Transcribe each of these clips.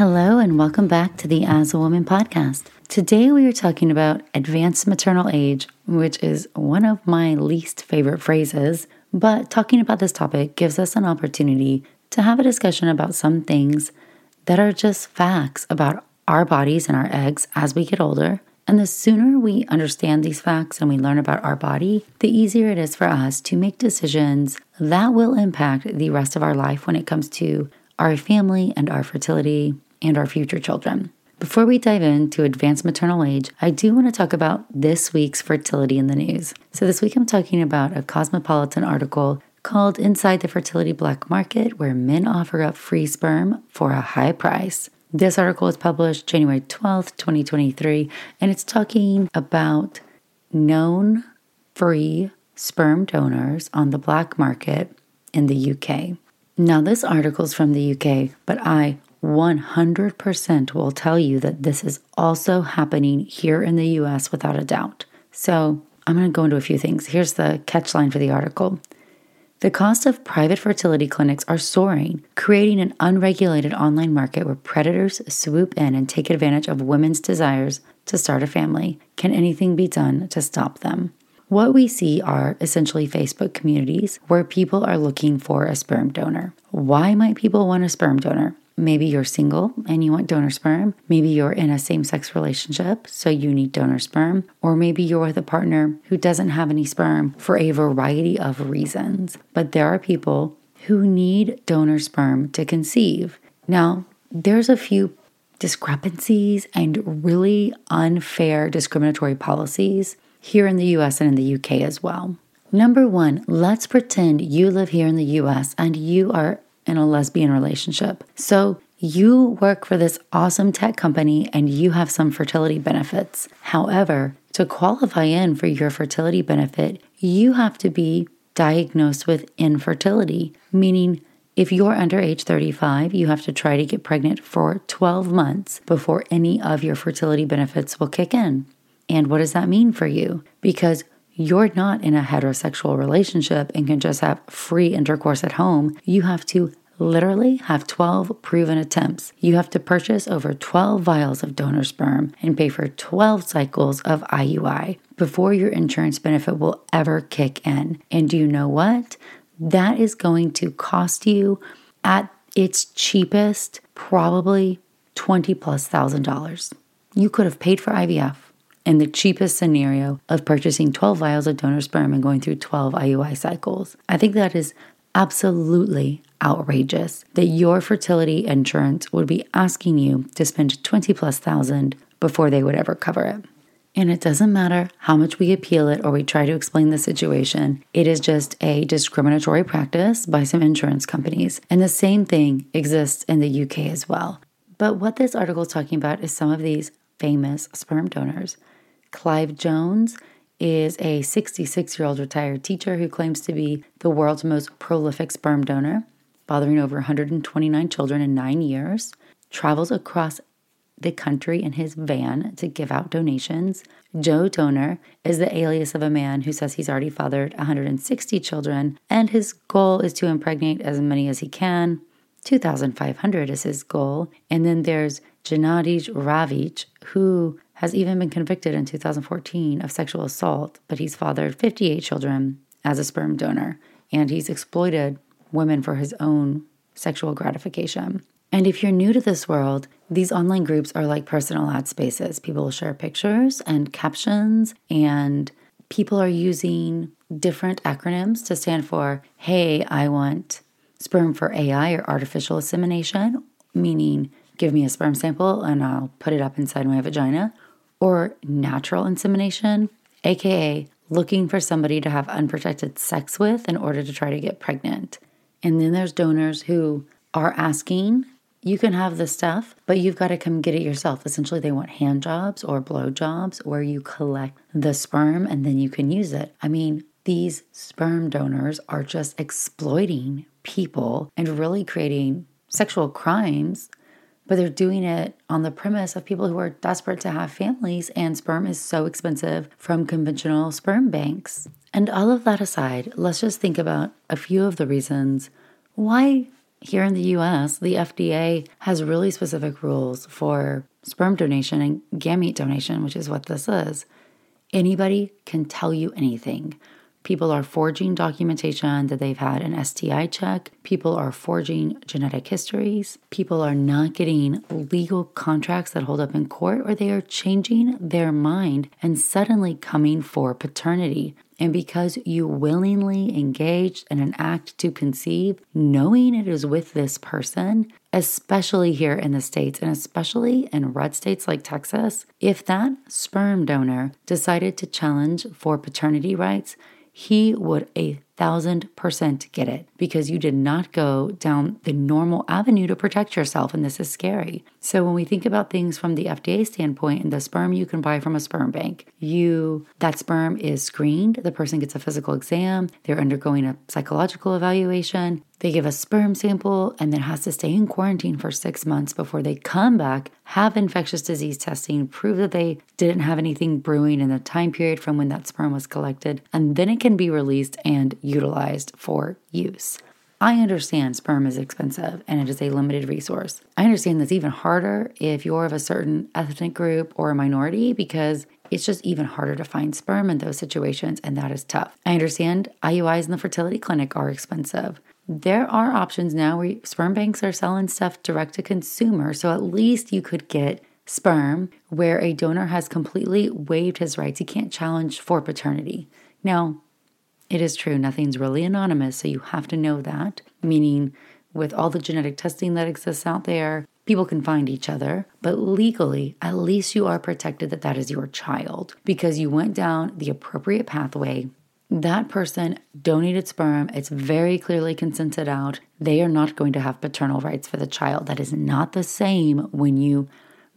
Hello, and welcome back to the As a Woman podcast. Today, we are talking about advanced maternal age, which is one of my least favorite phrases. But talking about this topic gives us an opportunity to have a discussion about some things that are just facts about our bodies and our eggs as we get older. And the sooner we understand these facts and we learn about our body, the easier it is for us to make decisions that will impact the rest of our life when it comes to our family and our fertility and our future children. Before we dive into advanced maternal age, I do want to talk about this week's fertility in the news. So, this week I'm talking about a Cosmopolitan article called Inside the Fertility Black Market, where men offer up free sperm for a high price. This article was published January 12th, 2023, and it's talking about known free sperm donors on the black market in the UK. Now, this article is from the UK, but I 100% will tell you that this is also happening here in the US without a doubt. So I'm going to go into a few things. Here's the catchline for the article. The cost of private fertility clinics are soaring, creating an unregulated online market where predators swoop in and take advantage of women's desires to start a family. Can anything be done to stop them? What we see are essentially Facebook communities where people are looking for a sperm donor. Why might people want a sperm donor? Maybe you're single and you want donor sperm. Maybe you're in a same sex relationship, so you need donor sperm. Or maybe you're with a partner who doesn't have any sperm for a variety of reasons. But there are people who need donor sperm to conceive. Now, there's a few discrepancies and really unfair discriminatory policies here in the US and in the UK as well. Number one, let's pretend you live here in the US and you are in a lesbian relationship. So you work for this awesome tech company and you have some fertility benefits. However, to qualify in for your fertility benefit, you have to be diagnosed with infertility, meaning if you're under age 35, you have to try to get pregnant for 12 months before any of your fertility benefits will kick in. And what does that mean for you? Because you're not in a heterosexual relationship and can just have free intercourse at home. You have to literally have 12 proven attempts. You have to purchase over 12 vials of donor sperm and pay for 12 cycles of IUI before your insurance benefit will ever kick in. And do you know what? That is going to cost you at its cheapest, probably 20 plus thousand dollars. You could have paid for IVF in the cheapest scenario of purchasing 12 vials of donor sperm and going through 12 IUI cycles. I think that is absolutely outrageous that your fertility insurance would be asking you to spend 20 plus thousand before they would ever cover it. And it doesn't matter how much we appeal it or we try to explain the situation, it is just a discriminatory practice by some insurance companies. And the same thing exists in the UK as well. But what this article is talking about is some of these famous sperm donors. Clive Jones is a 66 year old retired teacher who claims to be the world's most prolific sperm donor, fathering over 129 children in nine years, travels across the country in his van to give out donations. Joe Donor is the alias of a man who says he's already fathered 160 children, and his goal is to impregnate as many as he can. 2,500 is his goal. And then there's Gennady Ravich, who has even been convicted in 2014 of sexual assault, but he's fathered 58 children as a sperm donor, and he's exploited women for his own sexual gratification. And if you're new to this world, these online groups are like personal ad spaces. People will share pictures and captions, and people are using different acronyms to stand for, hey, I want sperm for AI or artificial insemination, meaning give me a sperm sample and I'll put it up inside my vagina or natural insemination, aka looking for somebody to have unprotected sex with in order to try to get pregnant. And then there's donors who are asking you can have the stuff, but you've got to come get it yourself. Essentially, they want hand jobs or blow jobs where you collect the sperm and then you can use it. I mean, these sperm donors are just exploiting people and really creating sexual crimes, but they're doing it on the premise of people who are desperate to have families, and sperm is so expensive from conventional sperm banks. And all of that aside, let's just think about a few of the reasons why here in the US, the FDA has really specific rules for sperm donation and gamete donation, which is what this is. Anybody can tell you anything. People are forging documentation that they've had an STI check. People are forging genetic histories. People are not getting legal contracts that hold up in court, or they are changing their mind and suddenly coming for paternity. And because you willingly engaged in an act to conceive, knowing it is with this person, especially here in the States and especially in red states like Texas, if that sperm donor decided to challenge for paternity rights, he would a thousand percent get it because you did not go down the normal avenue to protect yourself, and this is scary. So when we think about things from the FDA standpoint, and the sperm you can buy from a sperm bank, you that sperm is screened. The person gets a physical exam. They're undergoing a psychological evaluation. They give a sperm sample and then has to stay in quarantine for six months before they come back, have infectious disease testing, prove that they didn't have anything brewing in the time period from when that sperm was collected, and then it can be released and utilized for use. I understand sperm is expensive and it is a limited resource. I understand that's even harder if you're of a certain ethnic group or a minority because it's just even harder to find sperm in those situations, and that is tough. I understand IUIs in the fertility clinic are expensive. There are options now where sperm banks are selling stuff direct to consumer, so at least you could get sperm where a donor has completely waived his rights. He can't challenge for paternity. Now, it is true, nothing's really anonymous, so you have to know that, meaning with all the genetic testing that exists out there, people can find each other. But legally, at least you are protected that that is your child because you went down the appropriate pathway. That person donated sperm. It's very clearly consented out. They are not going to have paternal rights for the child. That is not the same when you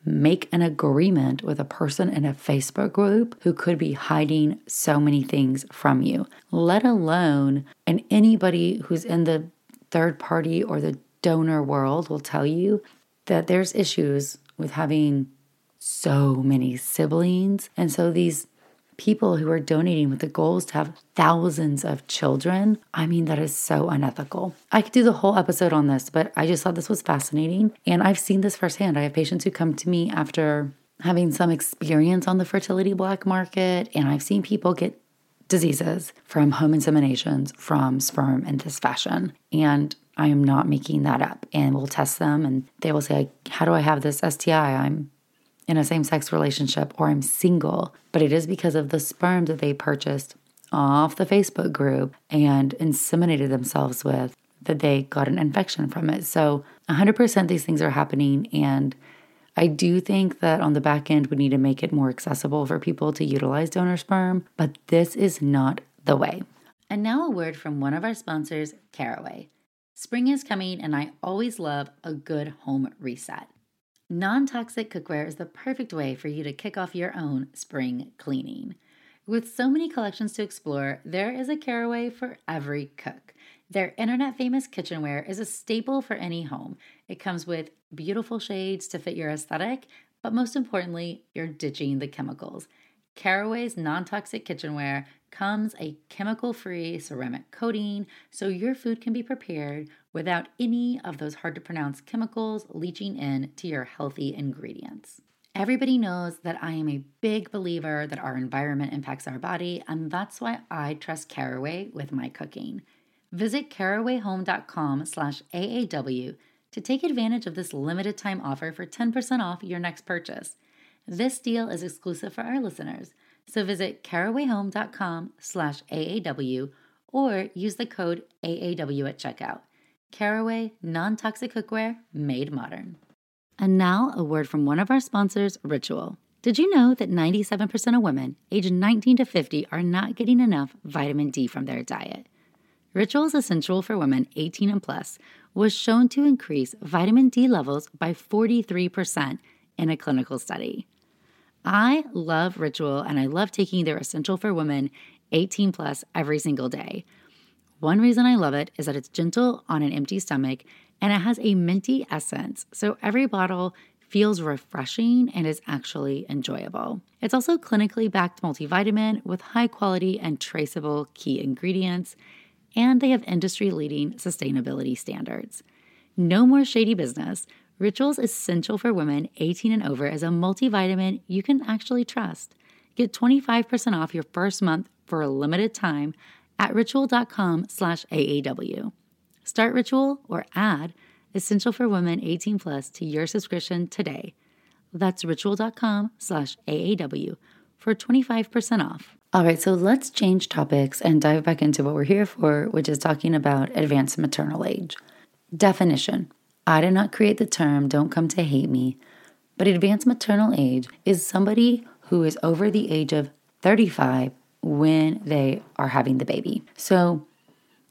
make an agreement with a person in a Facebook group who could be hiding so many things from you, let alone, and anybody who's in the third party or the donor world will tell you that there's issues with having so many siblings. And so these people who are donating with the goals to have thousands of children. I mean, that is so unethical. I could do the whole episode on this, but I just thought this was fascinating. And I've seen this firsthand. I have patients who come to me after having some experience on the fertility black market, and I've seen people get diseases from home inseminations from sperm in this fashion. And I am not making that up. And we'll test them and they will say, How do I have this STI? I'm in a same sex relationship or I'm single, but it is because of the sperm that they purchased off the Facebook group and inseminated themselves with that they got an infection from it. So 100% these things are happening. And I do think that on the back end, we need to make it more accessible for people to utilize donor sperm, but this is not the way. And now a word from one of our sponsors, Caraway. Spring is coming, and I always love a good home reset. Non toxic cookware is the perfect way for you to kick off your own spring cleaning. With so many collections to explore, there is a Caraway for every cook. Their internet famous kitchenware is a staple for any home. It comes with beautiful shades to fit your aesthetic, but most importantly, you're ditching the chemicals. Caraway's non toxic kitchenware comes a chemical free ceramic coating so your food can be prepared without any of those hard to pronounce chemicals leaching in to your healthy ingredients. Everybody knows that I am a big believer that our environment impacts our body, and that's why I trust Caraway with my cooking. Visit carawayhome.com slash AAW to take advantage of this limited time offer for 10% off your next purchase. This deal is exclusive for our listeners, so visit carawayhome.com slash AAW or use the code AAW at checkout. Caraway non toxic cookware made modern. And now, a word from one of our sponsors, Ritual. Did you know that 97% of women aged 19 to 50 are not getting enough vitamin D from their diet? Ritual's essential for women 18 and plus, was shown to increase vitamin D levels by 43% in a clinical study. I love Ritual and I love taking their Essential for Women 18 plus every single day. One reason I love it is that it's gentle on an empty stomach and it has a minty essence, so every bottle feels refreshing and is actually enjoyable. It's also clinically backed multivitamin with high quality and traceable key ingredients, and they have industry leading sustainability standards. No more shady business. Rituals Essential for Women 18 and over is a multivitamin you can actually trust. Get 25% off your first month for a limited time at ritual.com slash AAW. Start Ritual or add Essential for Women 18 plus to your subscription today. That's ritual.com slash AAW for 25% off. All right, so let's change topics and dive back into what we're here for, which is talking about advanced maternal age. Definition I did not create the term, don't come to hate me, but advanced maternal age is somebody who is over the age of 35 when they are having the baby. So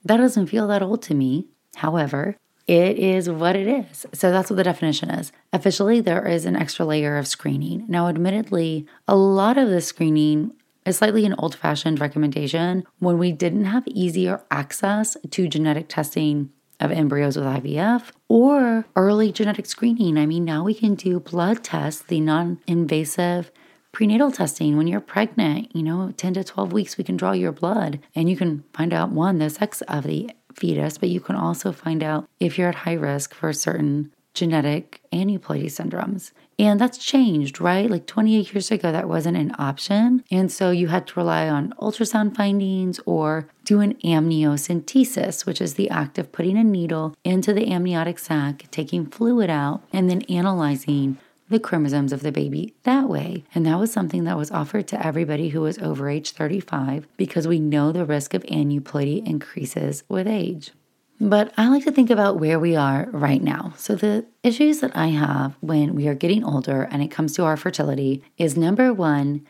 that doesn't feel that old to me. However, it is what it is. So that's what the definition is. Officially, there is an extra layer of screening. Now, admittedly, a lot of the screening is slightly an old fashioned recommendation when we didn't have easier access to genetic testing of embryos with IVF or early genetic screening. I mean, now we can do blood tests, the non invasive prenatal testing when you're pregnant. You know, 10 to 12 weeks, we can draw your blood and you can find out one, the sex of the fetus, but you can also find out if you're at high risk for certain genetic aneuploidy syndromes. And that's changed, right? Like 28 years ago, that wasn't an option. And so you had to rely on ultrasound findings or do an amniocentesis, which is the act of putting a needle into the amniotic sac, taking fluid out, and then analyzing the chromosomes of the baby that way. And that was something that was offered to everybody who was over age 35 because we know the risk of aneuploidy increases with age. But I like to think about where we are right now. So, the issues that I have when we are getting older and it comes to our fertility is number one,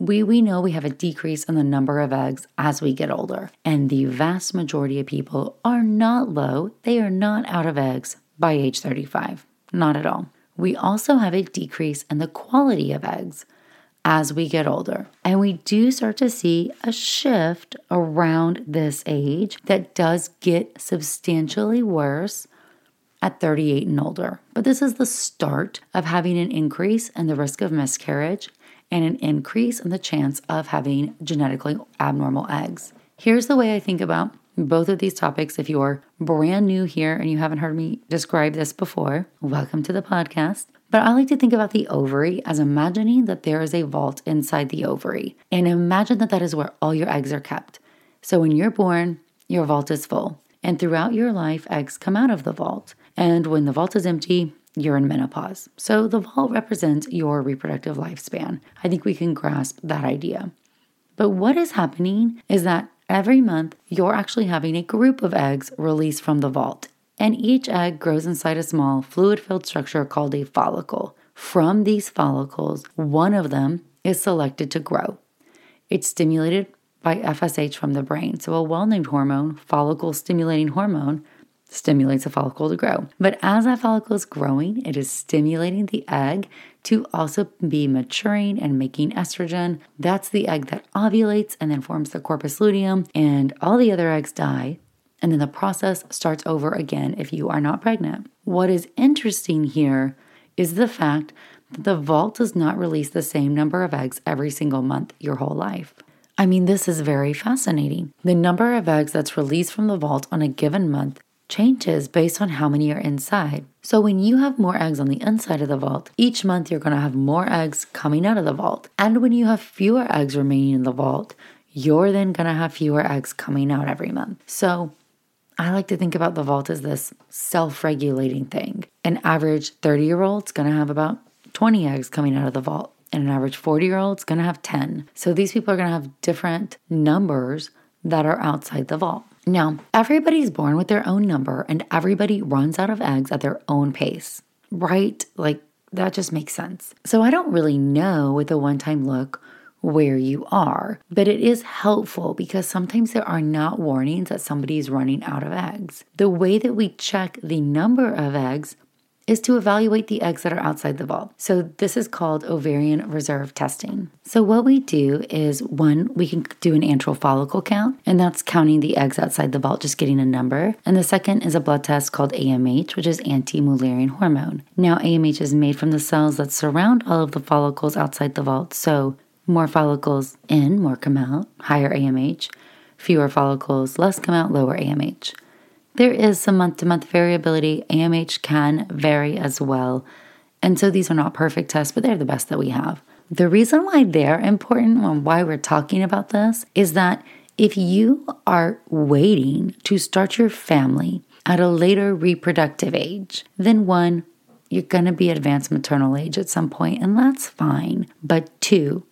we, we know we have a decrease in the number of eggs as we get older. And the vast majority of people are not low, they are not out of eggs by age 35. Not at all we also have a decrease in the quality of eggs as we get older. And we do start to see a shift around this age that does get substantially worse at 38 and older. But this is the start of having an increase in the risk of miscarriage and an increase in the chance of having genetically abnormal eggs. Here's the way I think about both of these topics. If you're brand new here and you haven't heard me describe this before, welcome to the podcast. But I like to think about the ovary as imagining that there is a vault inside the ovary and imagine that that is where all your eggs are kept. So when you're born, your vault is full. And throughout your life, eggs come out of the vault. And when the vault is empty, you're in menopause. So the vault represents your reproductive lifespan. I think we can grasp that idea. But what is happening is that Every month, you're actually having a group of eggs released from the vault, and each egg grows inside a small fluid filled structure called a follicle. From these follicles, one of them is selected to grow. It's stimulated by FSH from the brain. So, a well named hormone, follicle stimulating hormone, stimulates a follicle to grow. But as that follicle is growing, it is stimulating the egg to also be maturing and making estrogen. That's the egg that ovulates and then forms the corpus luteum, and all the other eggs die. And then the process starts over again if you are not pregnant. What is interesting here is the fact that the vault does not release the same number of eggs every single month your whole life. I mean, this is very fascinating. The number of eggs that's released from the vault on a given month changes based on how many are inside. So when you have more eggs on the inside of the vault, each month you're going to have more eggs coming out of the vault. And when you have fewer eggs remaining in the vault, you're then going to have fewer eggs coming out every month. So I like to think about the vault as this self regulating thing. An average 30 year old's to have about 20 eggs coming out of the vault, and an average 40 year old's to have 10. So these people are to have different numbers that are outside the vault. Now, everybody's born with their own number and everybody runs out of eggs at their own pace, right? Like that just makes sense. So I don't really know with a one time look where you are. But it is helpful because sometimes there are not warnings that somebody is running out of eggs. The way that we check the number of eggs is to evaluate the eggs that are outside the vault. So this is called ovarian reserve testing. So what we do is one, we can do an antral follicle count, and that's counting the eggs outside the vault, just getting a number. And the second is a blood test called AMH, which is anti-Mullerian hormone. Now AMH is made from the cells that surround all of the follicles outside the vault. So more follicles in, more come out, higher AMH. Fewer follicles, less come out, lower AMH. There is some month to month variability. AMH can vary as well. And so these are not perfect tests, but they're the best that we have. The reason why they're important and why we're talking about this is that if you are waiting to start your family at a later reproductive age, then one, you're going to be advanced maternal age at some point, and that's fine. But two,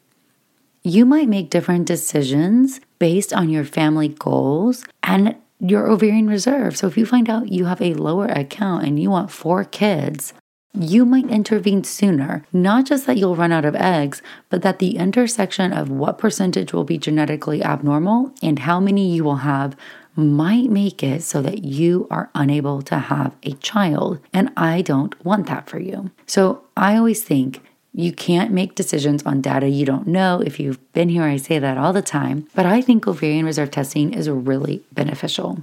you might make different decisions based on your family goals and your ovarian reserve. So if you find out you have a lower account and you want four kids, you might intervene sooner. Not just that you'll run out of eggs, but that the intersection of what percentage will be genetically abnormal and how many you will have might make it so that you are unable to have a child. And I don't want that for you. So I always think you can't make decisions on data you don't know. If you've been here, I say that all the time. But I think ovarian reserve testing is really beneficial.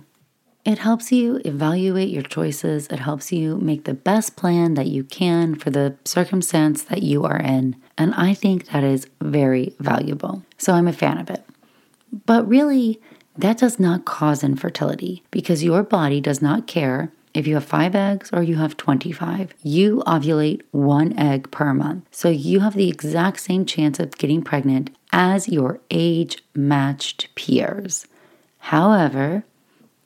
It helps you evaluate your choices. It helps you make the best plan that you can for the circumstance that you are in. And I think that is very valuable. So I'm a fan of it. But really, that does not cause infertility because your body does not care if you have five eggs or you have 25, you ovulate one egg per month. So you have the exact same chance of getting pregnant as your age matched peers. However,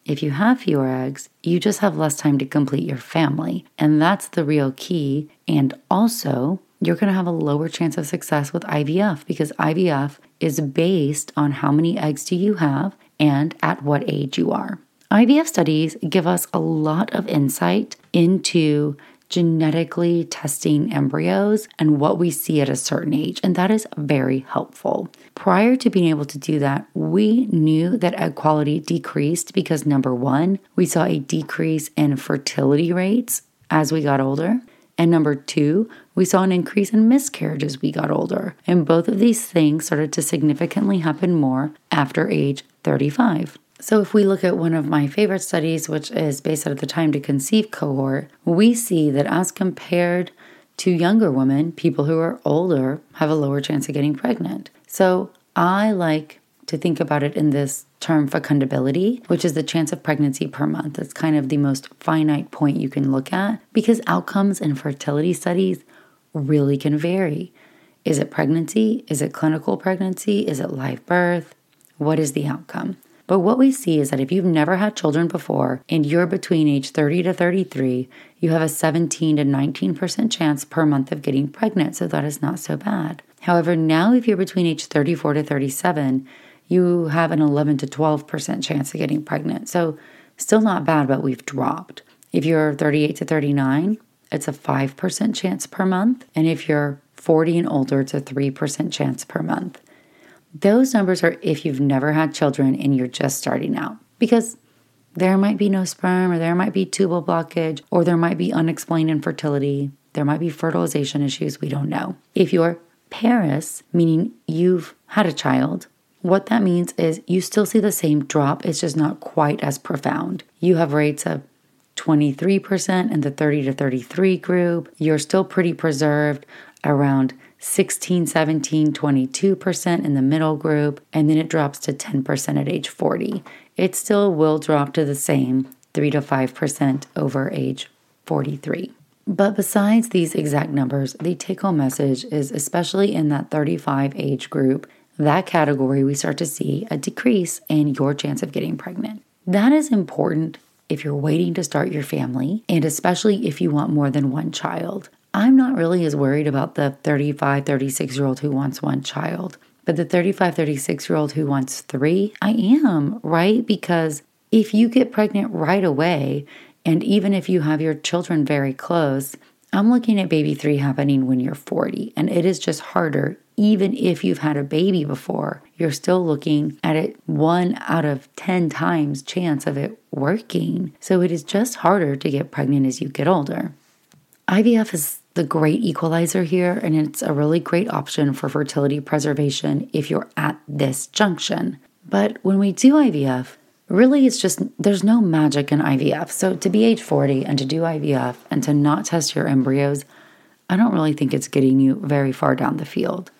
if you have fewer eggs, you just have less time to complete your family. And that's the real key. And also, you're going to have a lower chance of success with IVF because IVF is based on how many eggs do you have and at what age you are. IVF studies give us a lot of insight into genetically testing embryos and what we see at a certain age, and that is very helpful. Prior to being able to do that, we knew that egg quality decreased because number one, we saw a decrease in fertility rates as we got older. And number two, we saw an increase in miscarriage as we got older. And both of these things started to significantly happen more after age 35. So, if we look at one of my favorite studies, which is based out of the time to conceive cohort, we see that as compared to younger women, people who are older have a lower chance of getting pregnant. So, I like to think about it in this term fecundability, which is the chance of pregnancy per month. It's kind of the most finite point you can look at because outcomes in fertility studies really can vary. Is it pregnancy? Is it clinical pregnancy? Is it live birth? What is the outcome? But what we see is that if you've never had children before and you're between age 30 to 33, you have a 17 to 19% chance per month of getting pregnant. So that is not so bad. However, now if you're between age 34 to 37, you have an 11 to 12% chance of getting pregnant. So still not bad, but we've dropped. If you're 38 to 39, it's a 5% chance per month. And if you're 40 and older, it's a 3% chance per month. Those numbers are if you've never had children and you're just starting out, because there might be no sperm, or there might be tubal blockage, or there might be unexplained infertility, there might be fertilization issues, we don't know. If you're parous, meaning you've had a child, what that means is you still see the same drop, it's just not quite as profound. You have rates of 23% in the 30 to 33 group. You're still pretty preserved around 16, 17, 22% in the middle group, and then it drops to 10% at age 40. It still will drop to the same 3 to 5% over age 43. But besides these exact numbers, the take home message is especially in that 35 age group, that category, we start to see a decrease in your chance of getting pregnant. That is important if you're waiting to start your family, and especially if you want more than one child. I'm not really as worried about the 35, 36 year old who wants one child, but the 35, 36 year old who wants three, I am, right? Because if you get pregnant right away, and even if you have your children very close, I'm looking at baby three happening when you're 40, and it is just harder even if you've had a baby before, you're still looking at it one out of 10 times chance of it working. So it is just harder to get pregnant as you get older. IVF is the great equalizer here, and it's a really great option for fertility preservation if you're at this junction. But when we do IVF, really it's just there's no magic in IVF. So to be age 40 and to do IVF and to not test your embryos, I don't really think it's getting you very far down the field.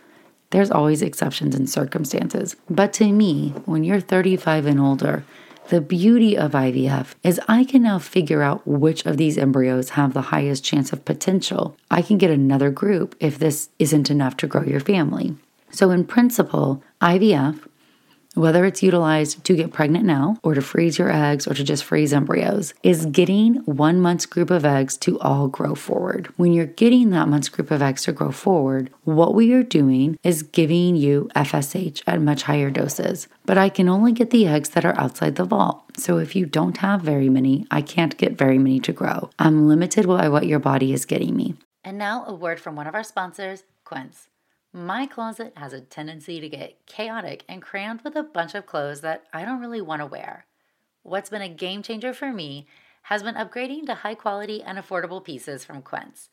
There's always exceptions and circumstances. But to me, when you're 35 and older, the beauty of IVF is I can now figure out which of these embryos have the highest chance of potential. I can get another group if this isn't enough to grow your family. So, in principle, IVF whether it's utilized to get pregnant now or to freeze your eggs or to just freeze embryos, is getting one month's group of eggs to all grow forward. When you're getting that month's group of eggs to grow forward, what we are doing is giving you FSH at much higher doses. But I can only get the eggs that are outside the vault. So if you don't have very many, I can't get very many to grow. I'm limited by what your body is getting me. And now a word from one of our sponsors, Quince. My closet has a tendency to get chaotic and crammed with a bunch of clothes that I don't really want to wear. What's been a game changer for me has been upgrading to high quality and affordable pieces from Quince.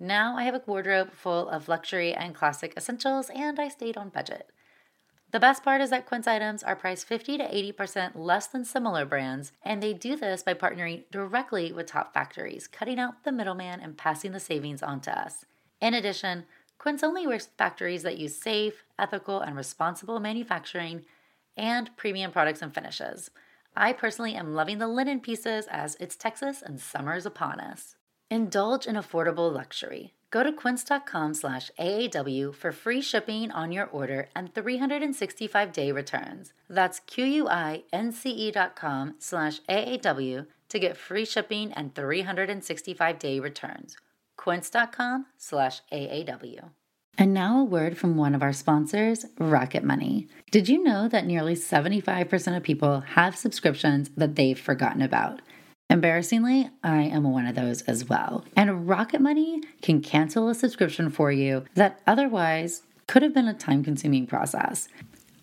Now I have a wardrobe full of luxury and classic essentials, and I stayed on budget. The best part is that Quince items are priced 50 to 80% less than similar brands, and they do this by partnering directly with top factories, cutting out the middleman and passing the savings on to us. In addition, Quince only works with factories that use safe, ethical, and responsible manufacturing and premium products and finishes. I personally am loving the linen pieces as it's Texas and summer's upon us. Indulge in affordable luxury. Go to quince.com slash AAW for free shipping on your order and 365-day returns. That's Q-U-I-N-C-E dot com slash AAW to get free shipping and 365-day returns quince.com slash AAW. And now a word from one of our sponsors, Rocket Money. Did you know that nearly 75% of people have subscriptions that they've forgotten about? Embarrassingly, I am one of those as well. And Rocket Money can cancel a subscription for you that otherwise could have been a time consuming process.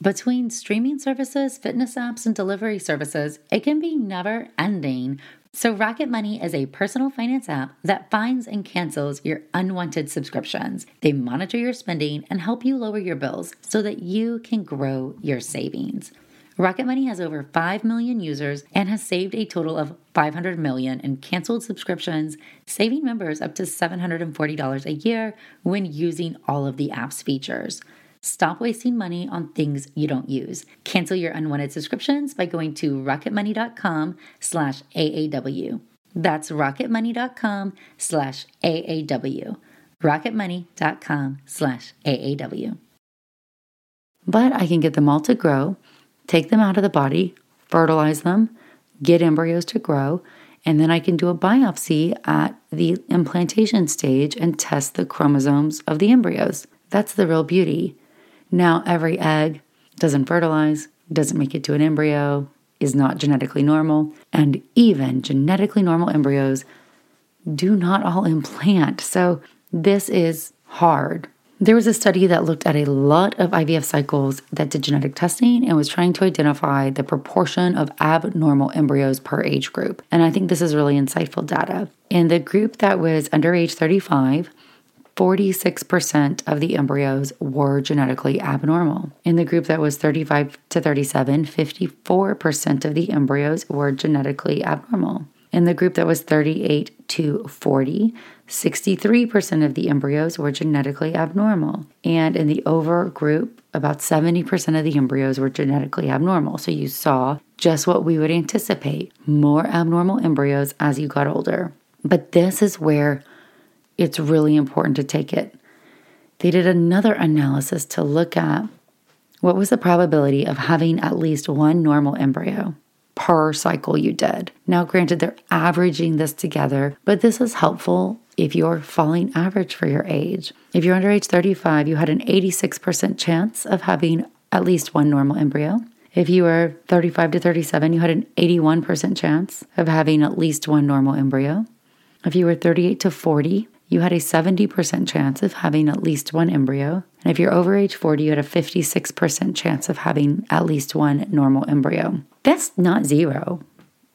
Between streaming services, fitness apps, and delivery services, it can be never ending so, Rocket Money is a personal finance app that finds and cancels your unwanted subscriptions. They monitor your spending and help you lower your bills so that you can grow your savings. Rocket Money has over 5 million users and has saved a total of 500 million in canceled subscriptions, saving members up to $740 a year when using all of the app's features. Stop wasting money on things you don't use. Cancel your unwanted subscriptions by going to rocketmoney.com slash AAW. That's rocketmoney.com slash AAW. rocketmoney.com slash AAW. But I can get them all to grow, take them out of the body, fertilize them, get embryos to grow, and then I can do a biopsy at the implantation stage and test the chromosomes of the embryos. That's the real beauty. Now, every egg doesn't fertilize, doesn't make it to an embryo, is not genetically normal, and even genetically normal embryos do not all implant. So, this is hard. There was a study that looked at a lot of IVF cycles that did genetic testing and was trying to identify the proportion of abnormal embryos per age group. And I think this is really insightful data. In the group that was under age 35, 46% of the embryos were genetically abnormal. In the group that was 35 to 37, 54% of the embryos were genetically abnormal. In the group that was 38 to 40, 63% of the embryos were genetically abnormal. And in the over group, about 70% of the embryos were genetically abnormal. So you saw just what we would anticipate more abnormal embryos as you got older. But this is where it's really important to take it. They did another analysis to look at what was the probability of having at least one normal embryo per cycle you did. Now, granted, they're averaging this together, but this is helpful if you're falling average for your age. If you're under age 35, you had an 86% chance of having at least one normal embryo. If you were 35 to 37, you had an 81% chance of having at least one normal embryo. If you were 38 to 40, you had a 70% chance of having at least one embryo. And if you're over age 40, you had a 56% chance of having at least one normal embryo. That's not zero,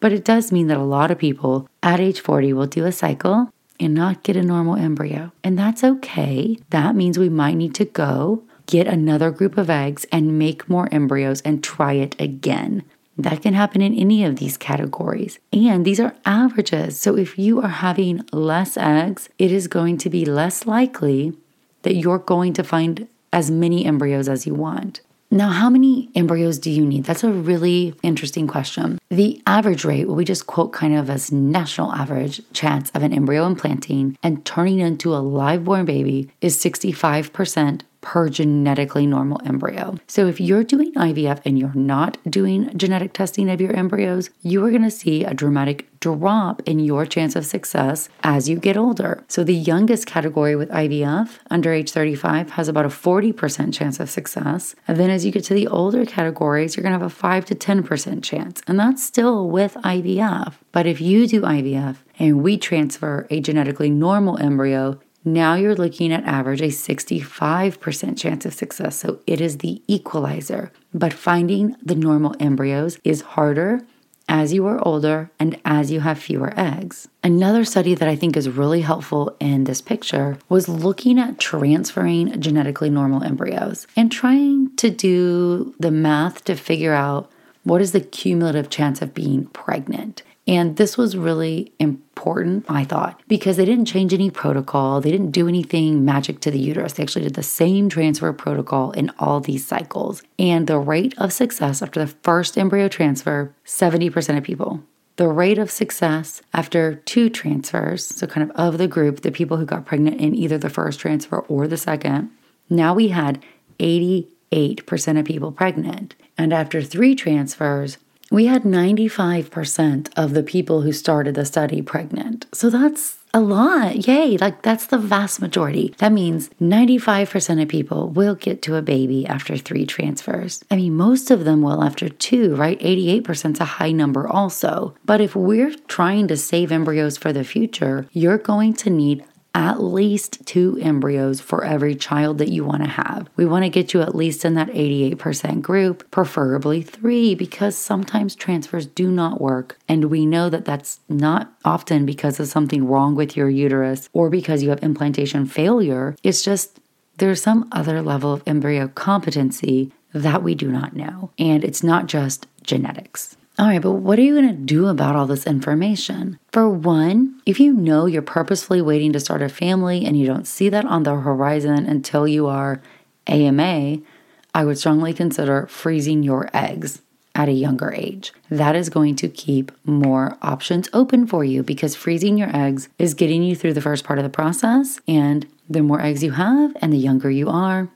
but it does mean that a lot of people at age 40 will do a cycle and not get a normal embryo. And that's okay. That means we might need to go get another group of eggs and make more embryos and try it again. That can happen in any of these categories. And these are averages. So if you are having less eggs, it is going to be less likely that you're going to find as many embryos as you want. Now, how many embryos do you need? That's a really interesting question. The average rate, what we just quote kind of as national average chance of an embryo implanting and turning into a live born baby is 65% per genetically normal embryo. So if you're doing IVF and you're not doing genetic testing of your embryos, you are going to see a dramatic drop in your chance of success as you get older. So the youngest category with IVF under age 35 has about a 40% chance of success. And then as you get to the older categories, you're going to have a 5 to 10% chance. And that's still with IVF. But if you do IVF and we transfer a genetically normal embryo now you're looking at average a 65% chance of success. So it is the equalizer. But finding the normal embryos is harder as you are older and as you have fewer eggs. Another study that I think is really helpful in this picture was looking at transferring genetically normal embryos and trying to do the math to figure out what is the cumulative chance of being pregnant. And this was really important, I thought, because they didn't change any protocol. They didn't do anything magic to the uterus. They actually did the same transfer protocol in all these cycles. And the rate of success after the first embryo transfer 70% of people. The rate of success after two transfers, so kind of of the group, the people who got pregnant in either the first transfer or the second, now we had 88% of people pregnant. And after three transfers, we had 95% of the people who started the study pregnant. So that's a lot. Yay. Like that's the vast majority. That means 95% of people will get to a baby after three transfers. I mean, most of them will after two, right? 88% is a high number also. But if we're trying to save embryos for the future, you're going to need at least two embryos for every child that you want to have. We want to get you at least in that 88% group, preferably three, because sometimes transfers do not work. And we know that that's not often because of something wrong with your uterus or because you have implantation failure. It's just there's some other level of embryo competency that we do not know. And it's not just genetics. All right, but what are you going to do about all this information? For one, if you know you're purposefully waiting to start a family and you don't see that on the horizon until you are AMA, I would strongly consider freezing your eggs at a younger age. That is going to keep more options open for you because freezing your eggs is getting you through the first part of the process. And the more eggs you have and the younger you are,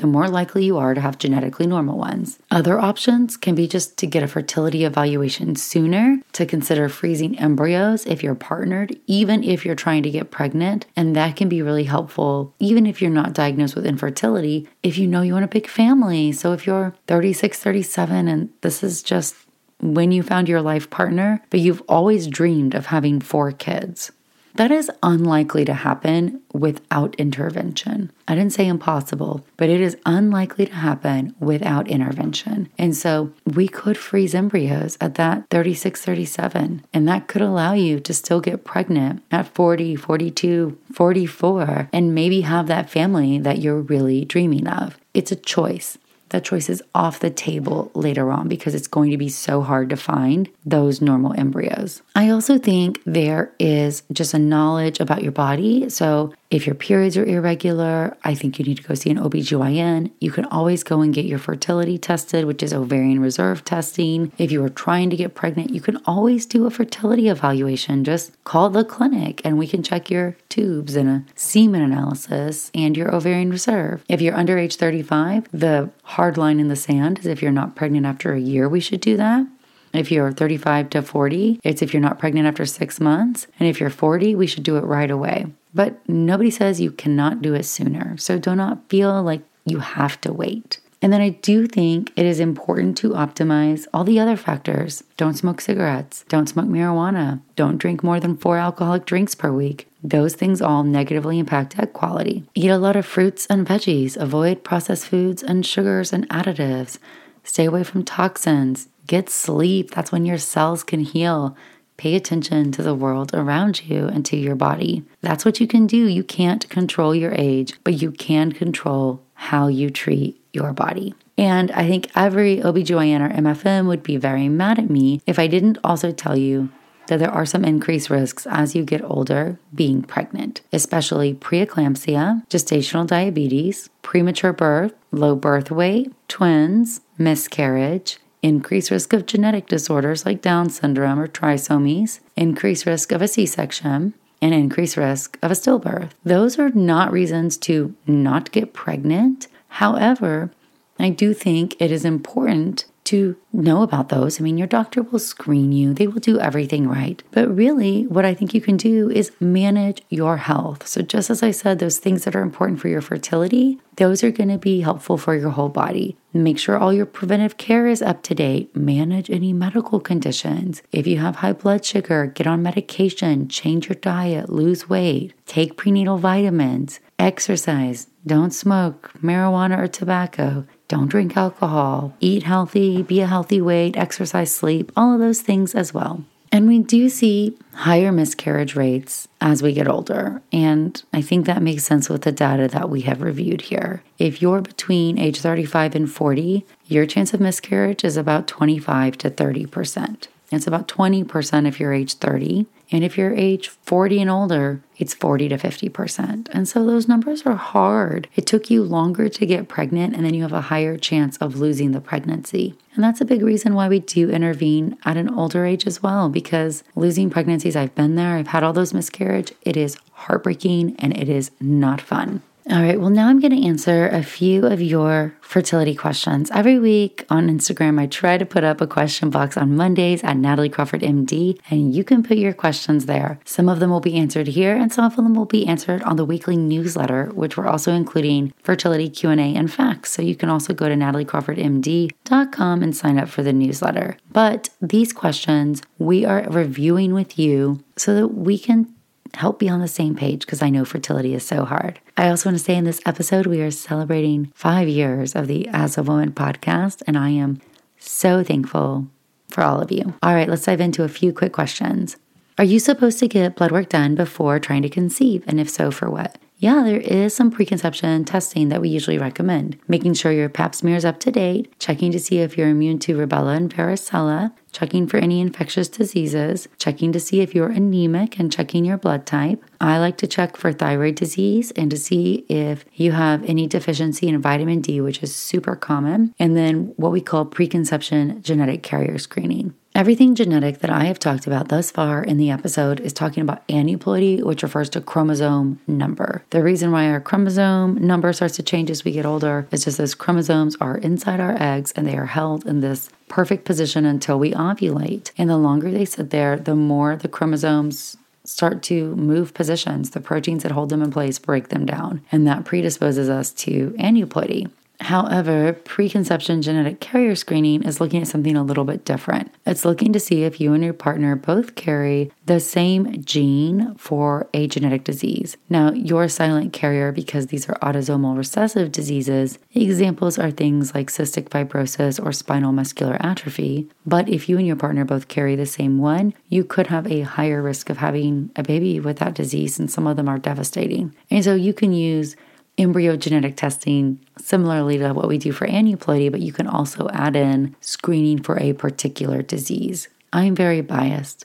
the more likely you are to have genetically normal ones. Other options can be just to get a fertility evaluation sooner, to consider freezing embryos if you're partnered, even if you're trying to get pregnant. And that can be really helpful, even if you're not diagnosed with infertility, if you know you want a big family. So if you're 36, 37, and this is just when you found your life partner, but you've always dreamed of having four kids. That is unlikely to happen without intervention. I didn't say impossible, but it is unlikely to happen without intervention. And so we could freeze embryos at that 36, 37, and that could allow you to still get pregnant at 40, 42, 44, and maybe have that family that you're really dreaming of. It's a choice that choice is off the table later on because it's going to be so hard to find those normal embryos. I also think there is just a knowledge about your body. So if your periods are irregular, I think you need to go see an OBGYN. You can always go and get your fertility tested, which is ovarian reserve testing. If you are trying to get pregnant, you can always do a fertility evaluation. Just call the clinic and we can check your tubes and a semen analysis and your ovarian reserve. If you're under age 35, the hard line in the sand is if you're not pregnant after a year, we should do that. If you're 35 to 40, it's if you're not pregnant after six months. And if you're 40, we should do it right away. But nobody says you cannot do it sooner. So do not feel like you have to wait. And then I do think it is important to optimize all the other factors. Don't smoke cigarettes, don't smoke marijuana, don't drink more than four alcoholic drinks per week. Those things all negatively impact egg quality. Eat a lot of fruits and veggies, avoid processed foods and sugars and additives. Stay away from toxins. Get sleep. That's when your cells can heal. Pay attention to the world around you and to your body. That's what you can do. You can't control your age, but you can control how you treat your body. And I think every OBGYN or MFM would be very mad at me if I didn't also tell you that there are some increased risks as you get older being pregnant, especially preeclampsia, gestational diabetes, premature birth, low birth weight, twins, miscarriage, increased risk of genetic disorders like Down syndrome or trisomies, increased risk of a C section, and increased risk of a stillbirth. Those are not reasons to not get pregnant. However, I do think it is important to know about those. I mean, your doctor will screen you, they will do everything right. But really, what I think you can do is manage your health. So, just as I said, those things that are important for your fertility, those are going to be helpful for your whole body. Make sure all your preventive care is up to date. Manage any medical conditions. If you have high blood sugar, get on medication, change your diet, lose weight, take prenatal vitamins, exercise, don't smoke marijuana or tobacco. Don't drink alcohol, eat healthy, be a healthy weight, exercise, sleep, all of those things as well. And we do see higher miscarriage rates as we get older. And I think that makes sense with the data that we have reviewed here. If you're between age 35 and 40, your chance of miscarriage is about 25 to 30%. It's about 20% if you're age 30. And if you're age 40 and older, it's 40 to 50%. And so those numbers are hard. It took you longer to get pregnant, and then you have a higher chance of losing the pregnancy. And that's a big reason why we do intervene at an older age as well, because losing pregnancies, I've been there, I've had all those miscarriage. It is heartbreaking and it is not fun. All right, well, now I'm going to answer a few of your fertility questions. Every week on Instagram, I try to put up a question box on Mondays at Natalie Crawford MD, and you can put your questions there. Some of them will be answered here, and some of them will be answered on the weekly newsletter, which we're also including fertility Q&A and facts. So you can also go to nataliecrawfordmd.com and sign up for the newsletter. But these questions we are reviewing with you so that we can help be on the same page because I know fertility is so hard. I also want to say in this episode, we are celebrating five years of the As a Woman podcast, and I am so thankful for all of you. All right, let's dive into a few quick questions. Are you supposed to get blood work done before trying to conceive? And if so, for what? Yeah, there is some preconception testing that we usually recommend. Making sure your pap smear is up to date, checking to see if you're immune to rubella and varicella, checking for any infectious diseases, checking to see if you're anemic, and checking your blood type. I like to check for thyroid disease and to see if you have any deficiency in vitamin D, which is super common, and then what we call preconception genetic carrier screening. Everything genetic that I have talked about thus far in the episode is talking about aneuploidy, which refers to chromosome number. The reason why our chromosome number starts to change as we get older is just those chromosomes are inside our eggs and they are held in this perfect position until we ovulate. And the longer they sit there, the more the chromosomes start to move positions. The proteins that hold them in place break them down, and that predisposes us to aneuploidy. However, preconception genetic carrier screening is looking at something a little bit different. It's looking to see if you and your partner both carry the same gene for a genetic disease. Now, you're a silent carrier because these are autosomal recessive diseases. Examples are things like cystic fibrosis or spinal muscular atrophy. But if you and your partner both carry the same one, you could have a higher risk of having a baby with that disease, and some of them are devastating. And so you can use embryo genetic testing similarly to what we do for aneuploidy, but you can also add in screening for a particular disease. I'm very biased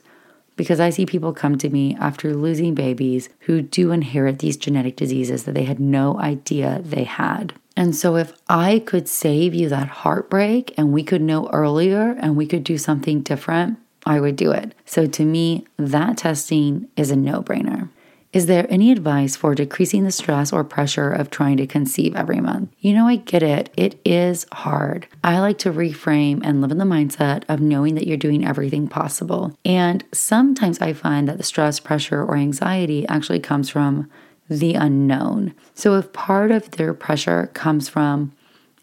because I see people come to me after losing babies who do inherit these genetic diseases that they had no idea they had. And so, if I could save you that heartbreak and we could know earlier and we could do something different, I would do it. So, to me, that testing is a no brainer. Is there any advice for decreasing the stress or pressure of trying to conceive every month? You know, I get it. It is hard. I like to reframe and live in the mindset of knowing that you're doing everything possible. And sometimes I find that the stress, pressure, or anxiety actually comes from the unknown. So if part of their pressure comes from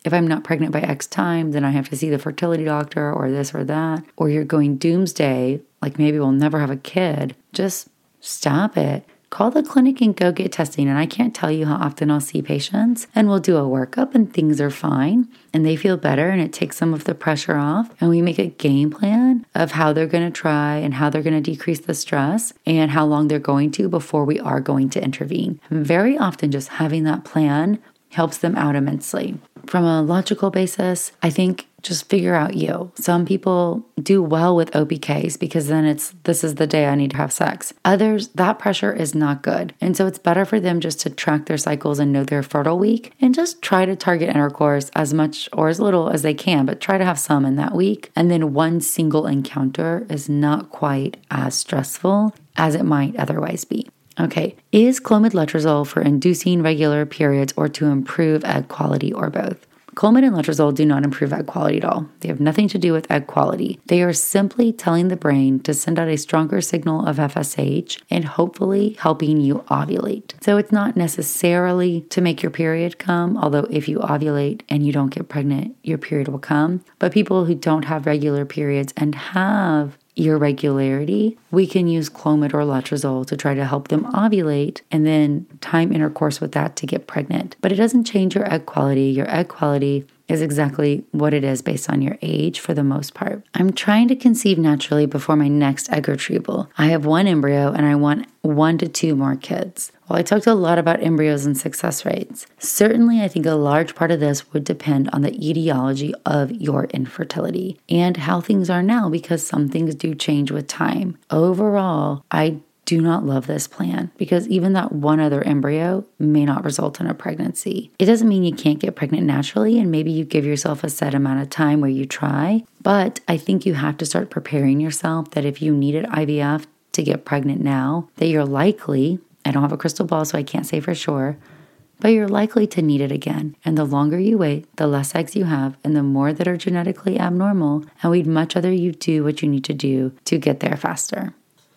if I'm not pregnant by X time, then I have to see the fertility doctor or this or that, or you're going doomsday, like maybe we'll never have a kid, just stop it call the clinic and go get testing. And I can't tell you how often I'll see patients and we'll do a workup and things are fine and they feel better and it takes some of the pressure off. And we make a game plan of how they're going to try and how they're going to decrease the stress and how long they're going to before we are going to intervene. Very often, just having that plan helps them out immensely. From a logical basis, I think just figure out you. Some people do well with OPKs because then it's this is the day I need to have sex. Others, that pressure is not good. And so it's better for them just to track their cycles and know their fertile week and just try to target intercourse as much or as little as they can, but try to have some in that week. And then one single encounter is not quite as stressful as it might otherwise be. Okay, is Clomid letrozole for inducing regular periods or to improve egg quality or both? Clomid and letrozole do not improve egg quality at all. They have nothing to do with egg quality. They are simply telling the brain to send out a stronger signal of FSH and hopefully helping you ovulate. So it's not necessarily to make your period come, although if you ovulate and you don't get pregnant, your period will come. But people who don't have regular periods and have irregularity, we can use Clomid or Letrozole to try to help them ovulate and then time intercourse with that to get pregnant. But it doesn't change your egg quality. Your egg quality is exactly what it is based on your age for the most part. I'm trying to conceive naturally before my next egg retrieval. I have one embryo and I want one to two more kids. While I talked a lot about embryos and success rates, certainly I think a large part of this would depend on the etiology of your infertility and how things are now because some things do change with time. Overall, I do not love this plan because even that one other embryo may not result in a pregnancy. It doesn't mean you can't get pregnant naturally, and maybe you give yourself a set amount of time where you try, but I think you have to start preparing yourself that if you needed IVF to get pregnant now, that you're likely, I don't have a crystal ball, so I can't say for sure, but you're likely to need it again. And the longer you wait, the less eggs you have, and the more that are genetically abnormal. And we'd much rather you do what you need to do to get there faster.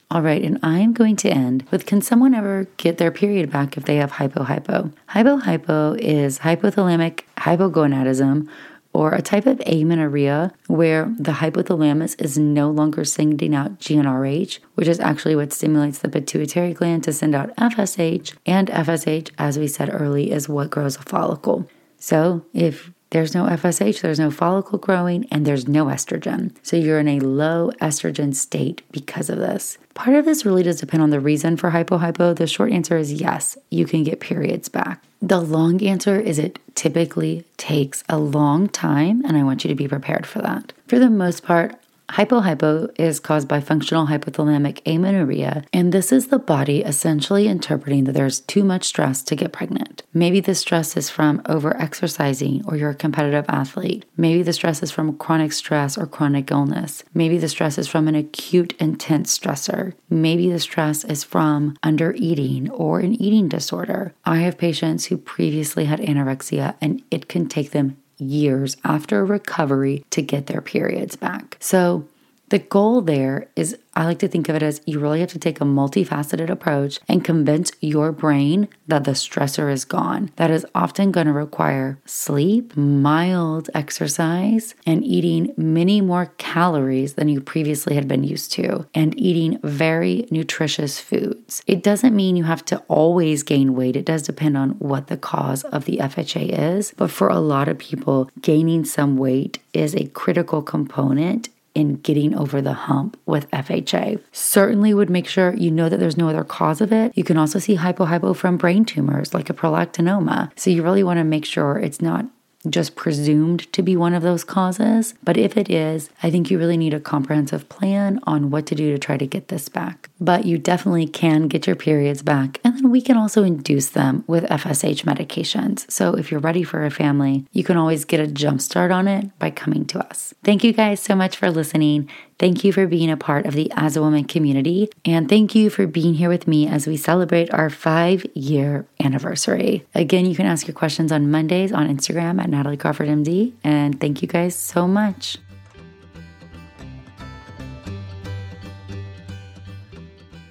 All right, and I am going to end with can someone ever get their period back if they have hypo-hypo? Hypo-hypo is hypothalamic hypogonadism or a type of amenorrhea where the hypothalamus is no longer sending out GnRH, which is actually what stimulates the pituitary gland to send out FSH. And FSH, as we said early, is what grows a follicle. So if there's no FSH, there's no follicle growing, and there's no estrogen. So you're in a low estrogen state because of this. Part of this really does depend on the reason for hypo-hypo. The short answer is yes, you can get periods back. The long answer is it typically takes a long time, and I want you to be prepared for that. For the most part, Hypo-hypo is caused by functional hypothalamic amenorrhea, and this is the body essentially interpreting that there's too much stress to get pregnant. Maybe the stress is from over exercising or you're a competitive athlete. Maybe the stress is from chronic stress or chronic illness. Maybe the stress is from an acute intense stressor. Maybe the stress is from under eating or an eating disorder. I have patients who previously had anorexia and it can take them years after recovery to get their periods back. So the goal there is I like to think of it as you really have to take a multifaceted approach and convince your brain that the stressor is gone. That is often going to require sleep, mild exercise, and eating many more calories than you previously had been used to, and eating very nutritious foods. It doesn't mean you have to always gain weight, it does depend on what the cause of the FHA is. But for a lot of people, gaining some weight is a critical component in getting over the hump with FHA. Certainly would make sure you know that there's no other cause of it. You can also see hypo-hypo from brain tumors like a prolactinoma. So you really want to make sure it's not just presumed to be one of those causes. But if it is, I think you really need a comprehensive plan on what to do to try to get this back. But you definitely can get your periods back. And then we can also induce them with FSH medications. So if you're ready for a family, you can always get a jump start on it by coming to us. Thank you guys so much for listening. Thank you for being a part of the As a Woman community. And thank you for being here with me as we celebrate our five year anniversary. Again, you can ask your questions on Mondays on Instagram at Natalie Crawford MD. And thank you guys so much.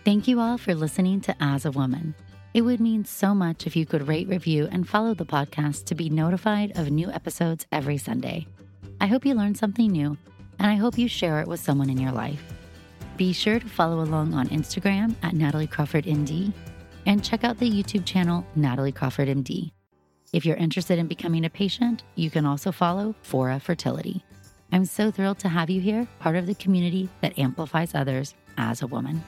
Thank you all for listening to As a Woman. It would mean so much if you could rate, review, and follow the podcast to be notified of new episodes every Sunday. I hope you learned something new, and I hope you share it with someone in your life. Be sure to follow along on Instagram at Natalie Crawford MD and check out the YouTube channel Natalie Crawford MD. If you're interested in becoming a patient, you can also follow Fora Fertility. I'm so thrilled to have you here, part of the community that amplifies others as a woman.